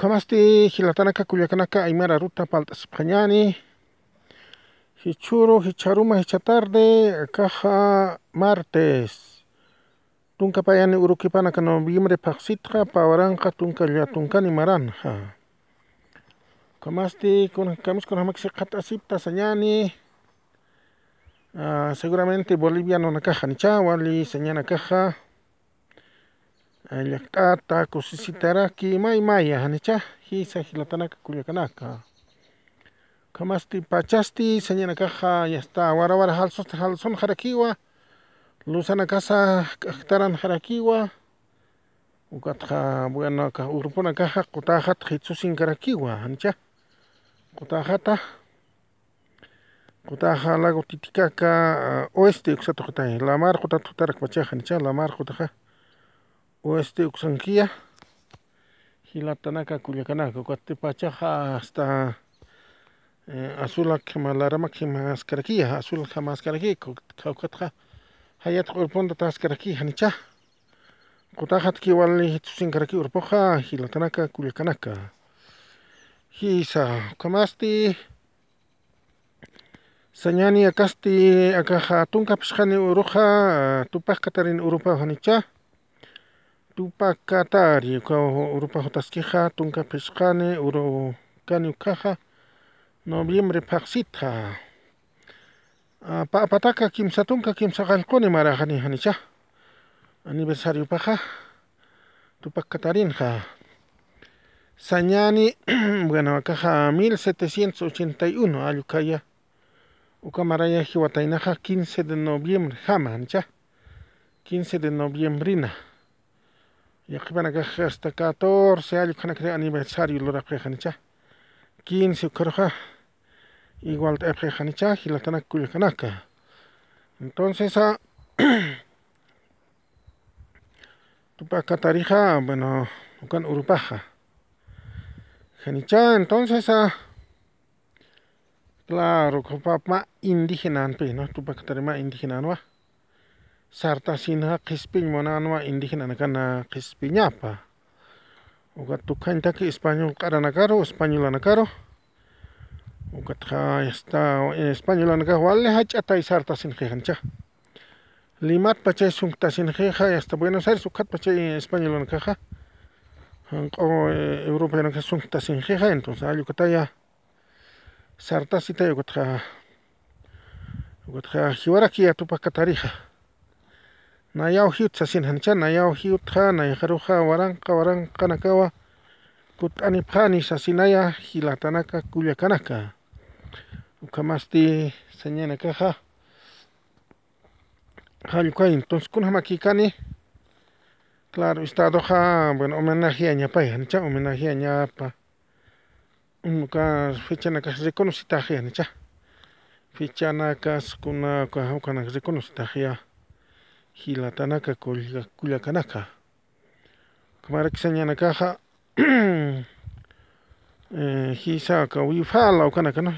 Kamasti, Camasti, Jilatanaka, ka Aymara, Ruta, Paltaspañani, Hichuro, Hicharuma, Hichatarde, kaha Martes. Tunca payani urukipana que noviembre paxitra pawaranja tunca ya tunca ni Kamasti, Camasti con kuna con hamaxi asipta sañani. Ah, seguramente Bolivia no nakaja ni chawali, señana kaha Llaqt'ata kusisitarakki ima imaya anichaj jisajtlatanaka kuyakanaka. Khamasti pachasti sañanakaja yasta wara wara jalsosta jalson jarakiwa lusanakasa k'aktaran jarakiwa ukatja bueno kaj urpunakaja qutaajata jitzusinkarakiwa anichaj qutaajataj qutaaja lago titicaca ah, oeste ocsatoqtaj la mar qutatujtarakpachaj anichaj la mar qutaja Oeste Uxanquilla, Jilatanaca, Cuyacanaca, Guatepachaja hasta eh, Azula Kamalarama, Kamascaraquilla, kau Kamascaraquilla, Caucatja, Hayat Urponda Tascaraquilla, Nicha, Cotajat Kiwali, Tusincaraquí, Urpoja, Jilatanaca, Cuyacanaca, Hisa, Kamasti, Sañani, Acasti, Acaja, Tunca, Pishani, Uruja, Tupac, Catarin, Urupa, Nicha, Tupacatari urpajutashkeja tunkapishkani urukani ukaja noviembre paksitja papataka kimsa tunka kimsa qalquni marajani hanisha aniversario paja tupacatarinja sañani bueno akaja 1781 ayukaya ukamaraya jiwataynaja 15 de noviembre jama hanisha 15 de noviembrina Yakipan acá hasta 14 años que crea aniversario lo la prejanicha. 15 corja igual te prejanicha y la tana cuyacanaca. Entonces a Tupaca Tarija, bueno, con Urupaja. Janicha, entonces a Claro, copa indígena, ¿no? Tupaca Tarima indígena, ¿no? sarta sinha qispin monanwa indígenanakana qispiñapa uka tukhaintaki español k'aranakaro uga ukatqa esta españolanakaj wale hach'atay sarta sinqijancha limatpa chay sunkta sinqija esta buenos aires ukhatpa chay europa jank'o europayanaka sunkta sinqija entonces allukataya sartasitay hiwara ukatqa jiwarakiyatupaj katarija warang warang kut ni Nayawjiutzasinjancha nayawjiutja nayajaruja waranqa waranqanakawa kut'anipjani xasinaya jilatanaka kuyakanaka. Ukamasti señanakaja jayukay entonces kunjamakikani claro estadoja bueno homenajeañapayjancha homenajeañapa cha. fechanaka skuna fechanaka kuna uka ukanaka hia. Hilatanaka kullakanaka kamarakisañanakaja jisaka wifala kanaka no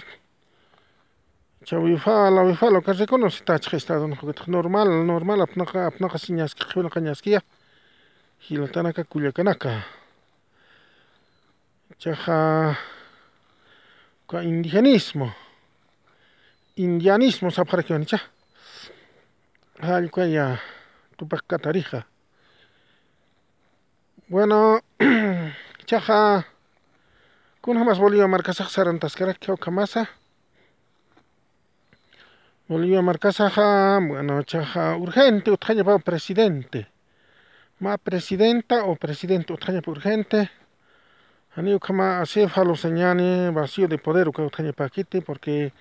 chawifala wifala ka reconoce tachqa estado noqakutin normal normal apnaqa apnaqa si ñasqaqa ñasqiyaq hilatanaka kullakanaka chaqa ka indigenismo indianismo sapqaraquyanicha Jalcuaya, Tupac Catarija. Bueno, chaja, kuna más bolivia marcasa sarantascara que ocamasa. Bolivia marcasa, bueno, chaja, urgente, utjaña para presidente. Ma presidenta o presidente, utjaña para urgente. Ani ukama así falo señani vacío de poder, ukama utjaña para porque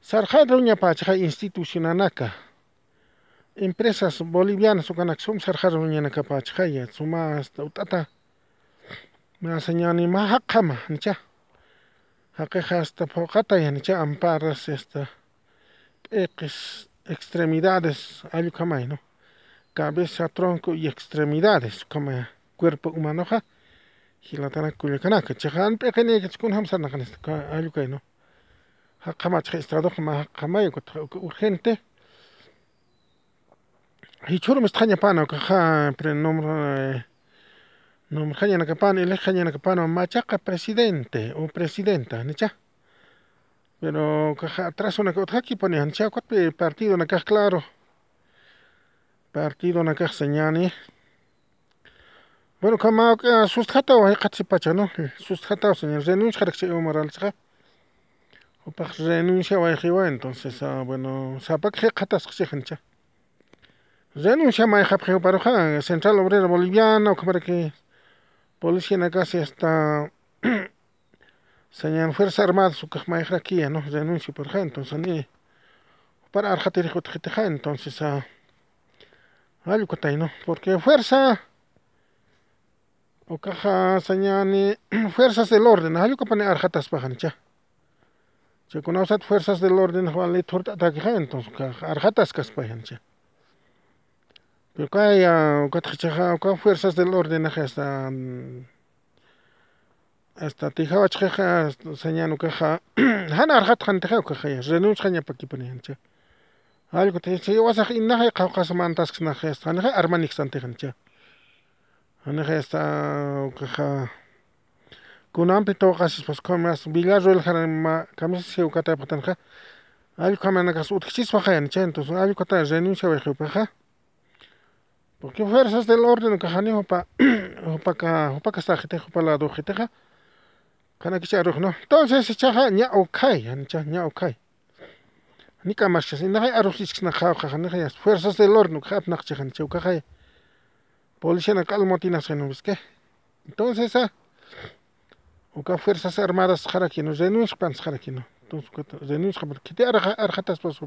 sarjad uña para institucionanaka empresas bolivianas ukanaka sarjaro ñanakapachkaya suma hasta utata me ñani más hakama nicha hakeja hasta ya nicha amparas esta ex extremidades ayu kamay no cabeza tronco y extremidades como cuerpo humano ja hilatana kuyakanaka chahan pekene kachkun hamsana este, kanesta ayu kay no hakama chha hakama urgente choro me extraña pana, caja, pre nombre, nombre, jaña na capana, el jaña na capana, machaca presidente o presidenta, necha. Pero caja atrás una otra aquí pone hancha, cuatro eh, partido na caja claro. Partido na caja señani. Bueno, kama hay o eh, pacha, ¿no? Eh, Sustjata señor, renuncia a que Omar Alzaja. O para renuncia a entonces, ah, bueno, sapak, jatas, que se Renuncia para Paruja, Central Obrera Boliviana, o para que Policía en casa está Señan Fuerza Armada, su Maija aquí, ¿no? Renuncia Paruja, entonces ni para Arjatir Joteja, entonces a algo que ¿no? Porque fuerza o caja señani fuerzas del orden, algo ah, que Arjatas Pajancha. Se conocen fuerzas del orden, vale Litur Ataqueja, entonces Arjatas Caspajancha. Kuekaya ukatkachaja uka fuerzas del orden hasta hasta tijawachjeja señanu caja hana arjatjan teja ukajaya renuncia ñapakipanjancha algo teja wasaj inaja qawqasamantasqnaja hasta hanaja armanixsantejancha hanaja hasta ukaja uh, kunanpi tawqasis pasqamas villarrueljarma camisas ukataypaqtanja allqu kamanakas utqichispajayancha entonces allqu kata renuncia wayqiyupaja Porque fuerzas del orden cajani hopa hopa ka para ka sajete para la dojete ja. Kana kisha roj no. Entonces se chaja ña okai, ani cha ya okai. Ni kamashas que hay arojis na ja ja ni hay fuerzas del orden han hecho chajan chau ka ja. Policía na calmo tinas no bisque. Entonces ah Oka fuerzas armadas jara que nos denuncian, jara que no. Entonces denuncian porque te arjatas por su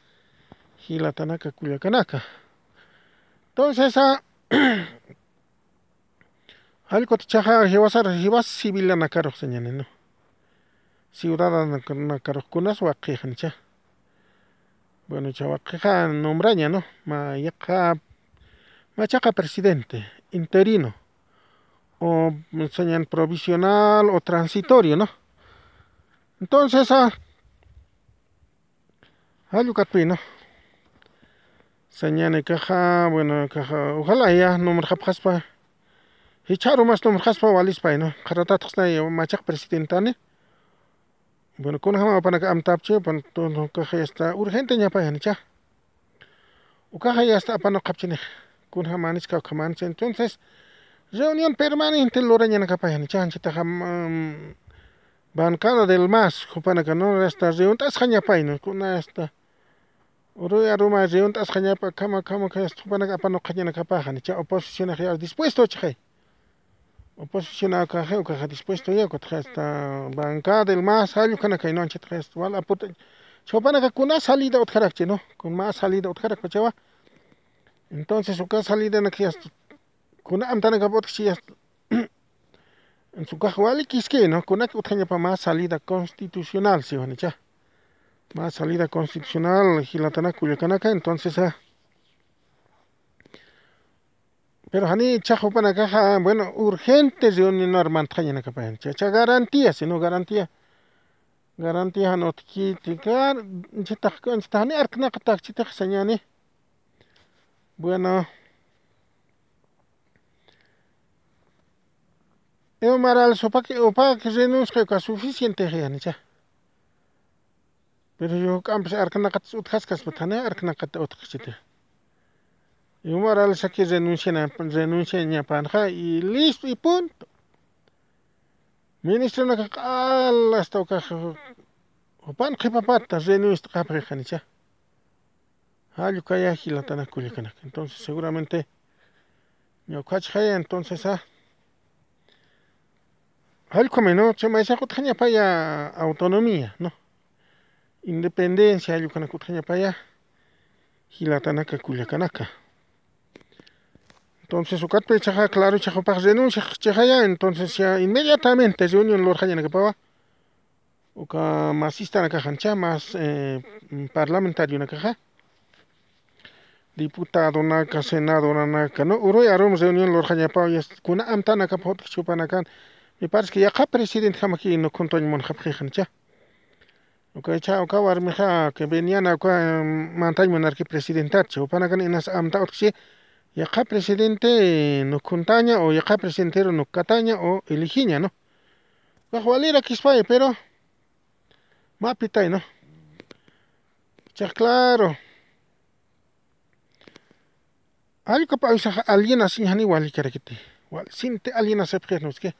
Gilatanaca, Culiacanaca. Entonces, a algo chaja a recibir civil anacaro señane no ciudad anacaro cunas o ya. bueno chavaqueja nombraña no ma ya machaca presidente interino o señan provisional o transitorio no entonces a ah, algo no. Sañani caja, bueno, caja, ojalá ya no me pa? Y charo más no me jaspa pa? ¿no? Jaratatas la ya machac presidentane. Bueno, con jamás para que amtapche, pan todo caja ya está urgente ya para ya. O caja ya está para no capchine. Con jama ni cau camanche, entonces reunión permanente lo reñan acá para ya, chita jam mm, bancada del delmas, jopana que no reuni reunión, tas jaña pa, ¿no? Con hasta Ruya ruma riuntas jañapa kama kama kaya estupanak apano kajana kapajani cha oposición a dispuesto chay. Oposición a caja o caja dispuesto ya cuando hasta bancada del más año cana que no chet hasta igual chopa Chopana que kuna salida otra carácter no con más salida otra carácter chava. Entonces su casa salida en que hasta kuna amtana que por si en su caja vale que no kuna que pa más salida constitucional si van ya. más salida constitucional Gilatana Cuyacanaca, entonces ah. Pero Jani chajo para ah, bueno, urgentes de un armantaya na capa, chacha garantía, sino garantía. Garantía no tikitikar, chitak con stani chitaj katak señani. Bueno. Eu maral sopa que opa que renuncio que Pero yo campos arcanacates utjascas patane arcanacate utjachite. Y moral aquí renuncia renuncia ña panja y listo y punto. Ministro na kakal hasta oka opan kipapata renuncia kapajanicha. Ayu kaya hilatana kulikana. Entonces seguramente yo okachaya entonces ah Algo menos, se me hace autonomía, ¿no? Independencia, Yucanacutañapaya, Gilatanaca, Culiacanaca. Entonces, Ucatpe, Chaja, claro, Chajapaj, denuncia, Chajaya, entonces ya inmediatamente se unió en Lorjayanacapaba. Uca, masista, Nacajancha, más eh, mm, parlamentario, Nacaja. Diputado, Naca, senador, Naca, no, Uroy, Arom, se unió en Lorjayanacapaba, y Kuna, Amtanaca, Pot, Chupanacan. Me parece que ya cap presidente, Jamaki, no contó en Monjapjejancha. Okay, chao, ka war meja que venían a cua em, mantay monarquía presidentar, chao, pana can enas amta otxi, ya ka presidente no contaña o ya ka presidentero no cataña o eligiña, ¿no? Bajualera quispaye, pero mapitay, ¿no? Ya claro. Hay que pausar alguien así, ni igual que te. Igual, sin te alguien así, no es que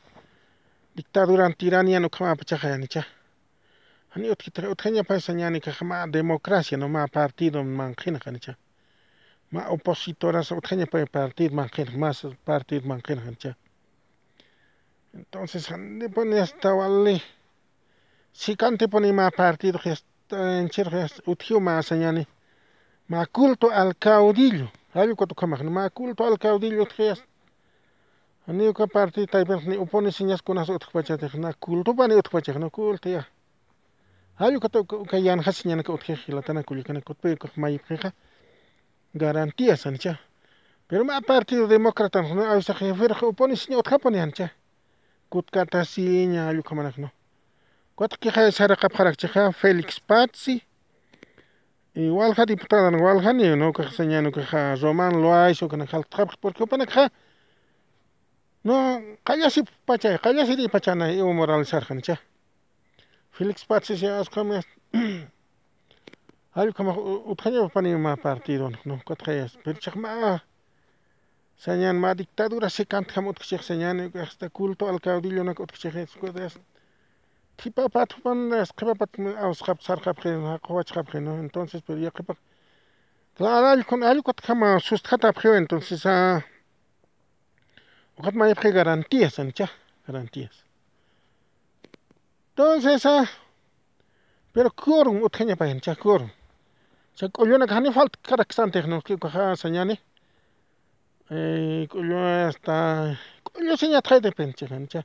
dictadura tirania no kama pachaja ni cha. Utqaña yani kaq ma democracia, no ma partido manqina qanicha. Ma opositoras utqaña pay partido manqina, más partido manqina qanicha. Entonces, pone hasta wali. Si cante pone ma partido, encher utjiu ma señani. Ma culto al caudillo. Ayo cuatu kamaj, ma culto al caudillo utjias. Ani uka partido, tal vez ni upone señas con las otras pachas, na culto, pani otras pachas, no culto ya. Ayo aku lihat Allqu kay kau ñanaka utjiqa latanakullakanakuqpiykuq ya sancha. Pero ma partido demócratanoj awsaq kau upunish utjapun yancha kutkatasiña allquqa manakno kuataq qija ya saraqapqaraqchiqa Felix Patsi ni no diputadan walhani ñuqaqa Roman ñuqaqa Román Loaiso kanaka jaltaqapaq porque upanakaqa no kaya si pachay ya qallasi moral Evo Morales ancha. Félix ya askamia. Ayo kama utkanya pani ma partido no katrayas. Pero chakma señan ma dictadura se kant kama utkchek señan hasta culto al caudillo na utkchek escuelas. Tipa patupan esquipa pat auskap sarkap khen qawachkap khen no entonces pero ya kapa Claro, al con algo que kama sustkata prio entonces a Ukat ma yapke garantías ancha garantías. Entonces esa, ah, pero kurum utkaña payan cha kurum. Cha kuyuna kani falta karakstante no ki kaja sañani. Eh kuyuna hasta kuyu seña trae de penche kancha.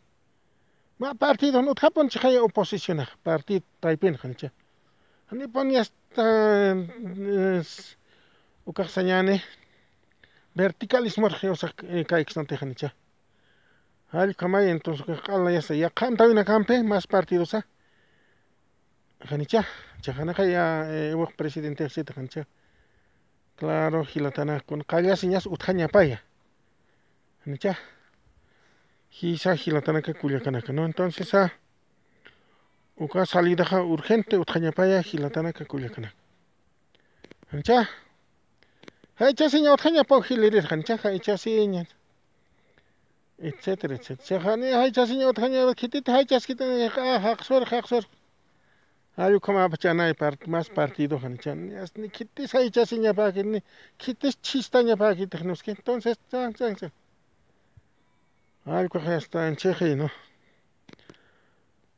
Ma partido no tapon cha kaya oposición partido taypen kancha. Ani Ni ya hasta ukaj sañani verticalismo rgeosa kaikstante kancha. Eh, Allkamay entonces kala ya qantawina kanpe mas partidosa qanicha chaqanaqa ya ewaq presidenteqsita qanicha claro hilatanaqkuna qallasi ya, ñas ya. Janicha, ñapaya qanicha hisa hilatanaqa kullakanaqa no entonces a ah, uqa salidaqa urgente utqa ñapaya hilatanaqa kullakanaqa qanicha qanichasiña ya, utqa ñapau hilirir qanicha qanichasiña etcétera, etcétera. Sejani haichas ni más partido Ni kitis para que ni kitis chistanya para que nos que entonces chan Algo que está en ¿no?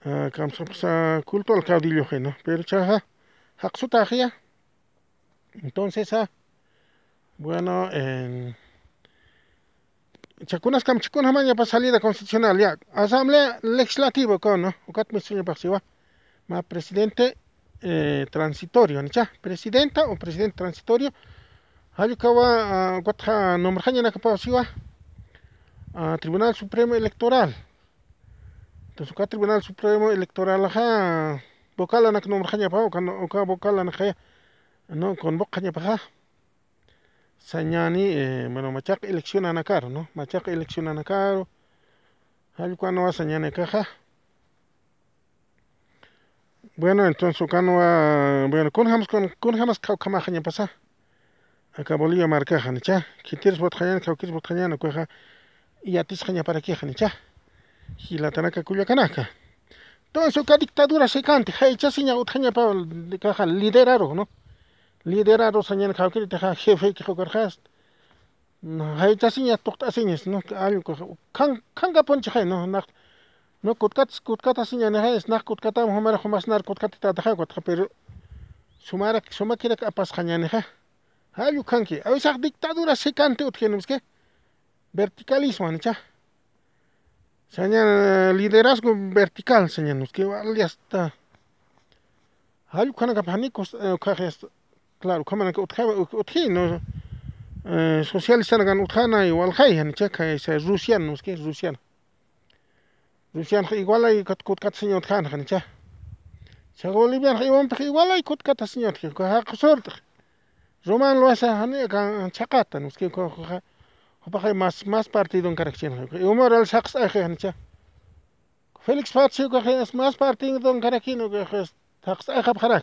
Ah, pues, ah, culto al caudillo, ¿no? Pero chaja, Entonces, a ah, bueno, en chakunaskam chikunaman pa salida constitucional ya asamblea legislativa con no ukat miseña pasiva ma presidente eh, transitorio ya presidenta o presidente transitorio hayukawa guatha para na pasiva tribunal supremo electoral entonces ukat tribunal supremo electoral ja vocal na nombrjaña pa o ka vocal na ja no con pa sañani eh, bueno machak elección anacaro no machak elección anacaro cuando va sañane caja bueno entonces cano va bueno con jamás con con jams cau ni pasa acá bolillo marca, marcaja nicha quitires botjañan cau quitires No cueja y a atis jaña para aquí janicha y la tanaca canaca? entonces acá dictadura se cante jaicha siña utjaña para caja lideraro, no liderado sañan kawkiri teja jefe que jokarjas hay chasiña ya tokta asiñes no algo kan kanga ponche hay no na no kutkat kutkat asiña ya na hay snak kutkata homara homas nar kutkat ta ta kut pero sumara suma kira ka pas khañane ha hay kanki a veces dictadura se cante utgenus que verticalismo ancha sañan eh, liderazgo vertical sañan que vale hasta ya hay kanaka panikos eh, kajes Claro, kamanaka utjino, eh, socialistangan utjana igual hay, yani checa es no es que es rusiano. Rusiano igual hay kutkat señor tjana, yani cha. E cha boliviano igual igual hay kutkat señor tjana, kaha kusort. Roman lo hace, hani kan no es que kaha kaha más más partido en Caracchina. Y humor al sax aje, yani cha. Felix Patsio kaha es más partido en Caracchina, kaha sax aje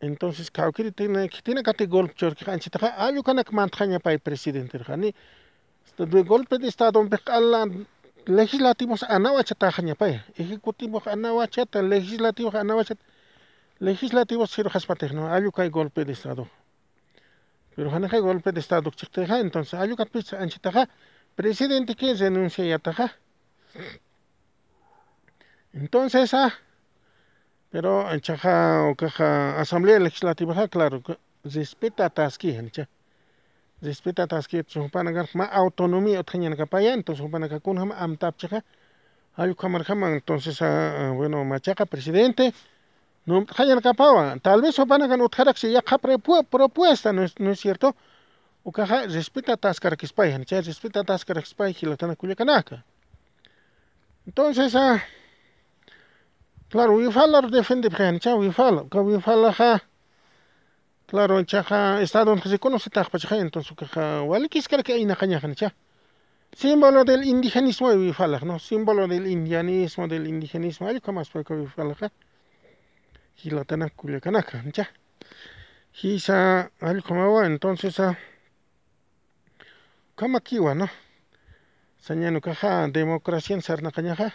Entonces, kawkiri tiene que tiene kati golpe chorki hanchi ha ayu kanak para pa presidente hani. Este, de golpe de estado pe alla legislativos anawacha tahanya pa ejecutivos anawacha ta legislativo anawacha legislativos no haspatehno ayu kai golpe de estado. Pero hanak golpe de estado chikteha entonces ayu katpitsa anchi taha presidente que renuncia ya taha. Entonces, ah, pero en chaja o caja asamblea legislativa, claro, respeta taski, el cha. Respeta taski, chupana ganar más autonomía, otjañan capaya, entonces a kakun am amtap chaja. hay un entonces, bueno, machaca presidente. No, hayan capaba, tal vez ganar gan utjarak si ya capre propuesta, ¿no es, no es cierto? O caja respeta taskar que el cha, respeta taskar lo gilatana culiacanaca. Entonces, ah, Claro, wifalar defende prencha, wifala, ka wifala ja. Claro, chaja está en que se conoce tajpa chaja, entonces caja, es que hay najaña jancha. Símbolo del indigenismo de wifala, ¿no? Símbolo del indianismo, del indigenismo, hay que más poco wifala ja. Hilatana culiacanaca, jancha. Hisa, al comawa, entonces a. Kamakiwa, ¿no? Sañano caja, democracia en sarnacañaja.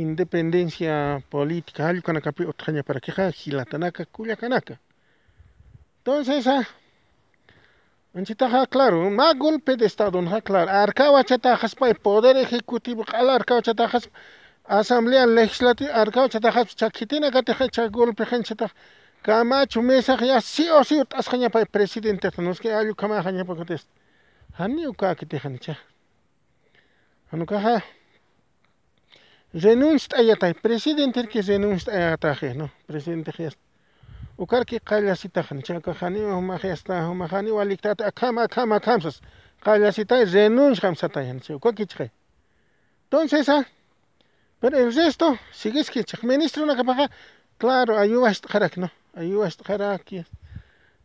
independencia política capi para queja Entonces, ah, claro, un golpe de Estado, no, claro. Arcaba chatajas para pues, el Poder Ejecutivo, al chatajas, Asamblea Legislativa, arcaba chatajas, golpe, Camacho Mesa, sí o sí, otras para el presidente, no es que para que رينونست اياتاي بريسيدنتير كي رينونست اياتاخي نو بريسيدنت خيست وكار كي قال سي تخن شاكا خاني هما خيستا هما خاني واليك تاتا اكام اكام اكام سس قال سي تاي رينونش خمسة تاي هنسي وكو كي تخي Entonces, ah, pero el resto, sigues que chak ministro claro, ayuda est jarak, no, ayuda est jarak, y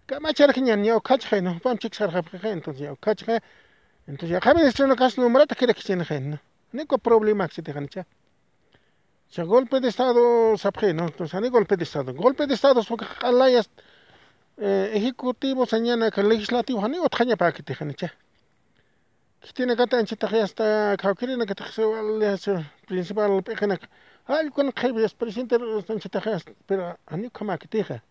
kama charak ñan ya okach no, pam chik sarja pja, entonces ya okach entonces ya ministro una casa no mrata kira no, no hay problema que se te golpe de Estado, no, entonces golpe de Estado. Golpe de Estado, porque eh, ejecutivo, señala que legislativo, ni otra para que te Que tiene que tener hasta que te principal con que pero a ni que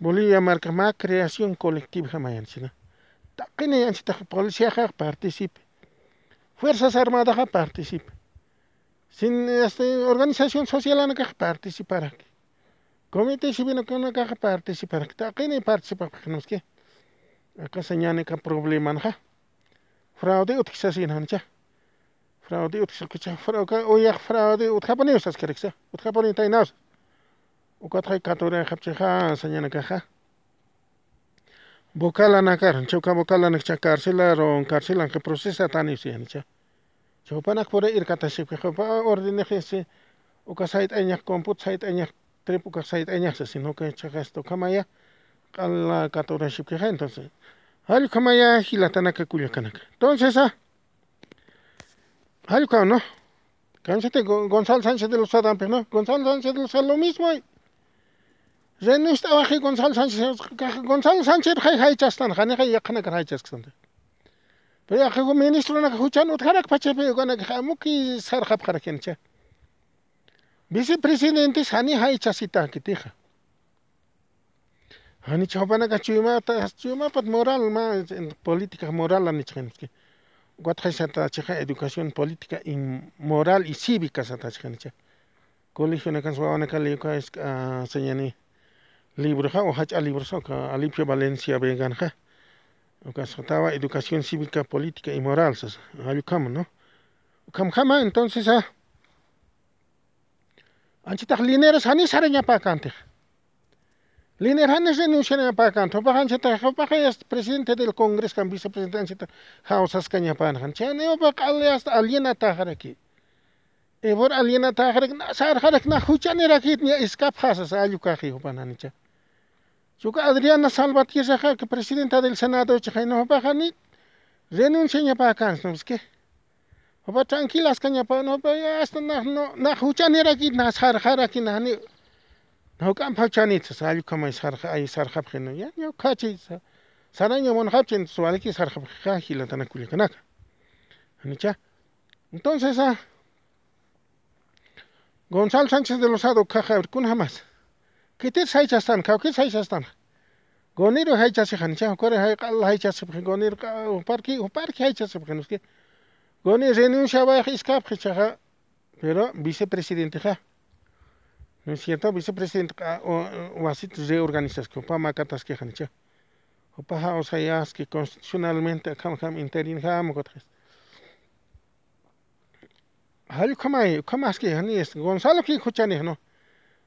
Bolivia marca más creación colectiva ¿no? policía, participe. Fuerzas Armadas, participe. Sin este, organización social ana kaq participar. Comité civil ana kaq participar. Taqini participar kaqnuski. Acá señane ka problema nja. Fraude utxasin hancha. Ya. Fraude cha. fraude oya fraude utxapani usas keriksa. Ya? Utxapani tainas. Ukathay katura ya, khapchiha señane kaja. Bokala nakar, chuka bokala nakcha karcela ron karcela que procesa si usiancha. Chopanakpura irkatashipkaqa ah, ordenejese ukasayt komput computsayt ayñaq trip ukasayt ayñaqsa sino que chaqasto kamaya qalla katurashipkaqa entonces hallqu kamaya hilatanaka kullakanaka entonces ah hallqu kan no Cánsate, Gonzalo Sánchez de los Adampes, ¿no? Gonzalo Sánchez de los Adampes, lo mismo. ¿eh? Renuista baje Gonzalo Sánchez, Gonzalo Sánchez, hay hay chastan, hay hay yakana kan hay chastan. Pero ya que ministro na huchan utkarak pache pe gana muki sar khap kharakencha. Vicepresidente sani hai chasita kitija. Ani chopana ka chuma ta chuma pat moral ma política moral la nichkenski. Wat hay sata chica educación política y moral y cívica sata chikencha. Colegio na kanwa na kali ka es señani libro ha o hacha libro so ka Alipio Valencia Veganja. Ocasionaba educación cívica, política y moral. Ayucamo, ¿no? Ucamjama, ah, entonces, ah. Anchitaj lineros hanis araña para cante. Liner hanis renuncian a para canto. Opa hanchita, opa es presidente del Congreso, can vicepresidente anchita, hausas cañapan. Hanchane, opa alias aliena tajar aquí. Ebor aliena tajar, sar harak na huchan era aquí, ni escap hasas ayucaji, opa hanicha. Yuka Adriana Salvatierra, que presidenta del Senado, Chajaino ni renuncia ni para acá, ¿no es que? Opa, tranquilas, caña para no, pa ya hasta na, no, na, huchan era aquí, na, sarjar aquí, na, ni, no, cam, hachanit, sal, como es sarja, ahí sarja, no, ya, yo, cachi, saraño, mon, hachin, su aliki, sarja, jaji, la tanaculicanaka. Anicha. Entonces, ah, Gonzalo Sánchez de Losado, caja, kun jamás. Kitis haichastan, kaukis haichastan. Goniro haichasijan, chan, kore haikal haichasijan, goniro, uparki, uparki haichasijan, uski. Goni renuncia va iskap chaja, pero vicepresidente ja. ¿No es cierto? Vicepresidente o así reorganizas con pama catas que jancha. O paja o sea, que constitucionalmente acá ham interin ham gotres. Hal kamai, kamas que hani es Gonzalo que escuchan no.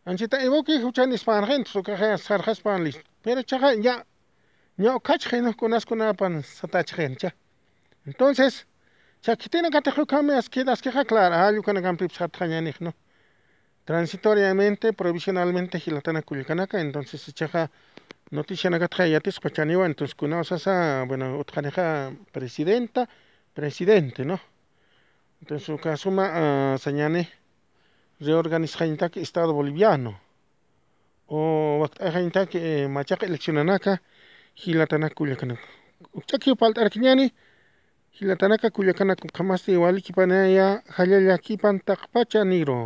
Anchita ibuki huchan ispanjen, tsukaje sarjaspan listo. Pero chaja ya, ya okachjen, Pan? kunapan satachjen, cha. Entonces, que katajukame asquedas queja clara, ayu ah, kanagampip pues, satjañanik, ¿no? Transitoriamente, provisionalmente, gilatana kulikanaka, entonces chaja noticia nagatja yatis kuachaniwa, entonces kunaosasa, bueno, utjaneja presidenta, presidente, ¿no? Entonces, su uh, ah, sañane, reorganizhaintaka Estado boliviano o waqt'ayhaintaka eh, machaqa eleccionanaka hilatanaka kullakanaka ukchaki palt'arqiñani hilatanaka kullakanaka wali walikipanaya hallalla kipan taqpacha niro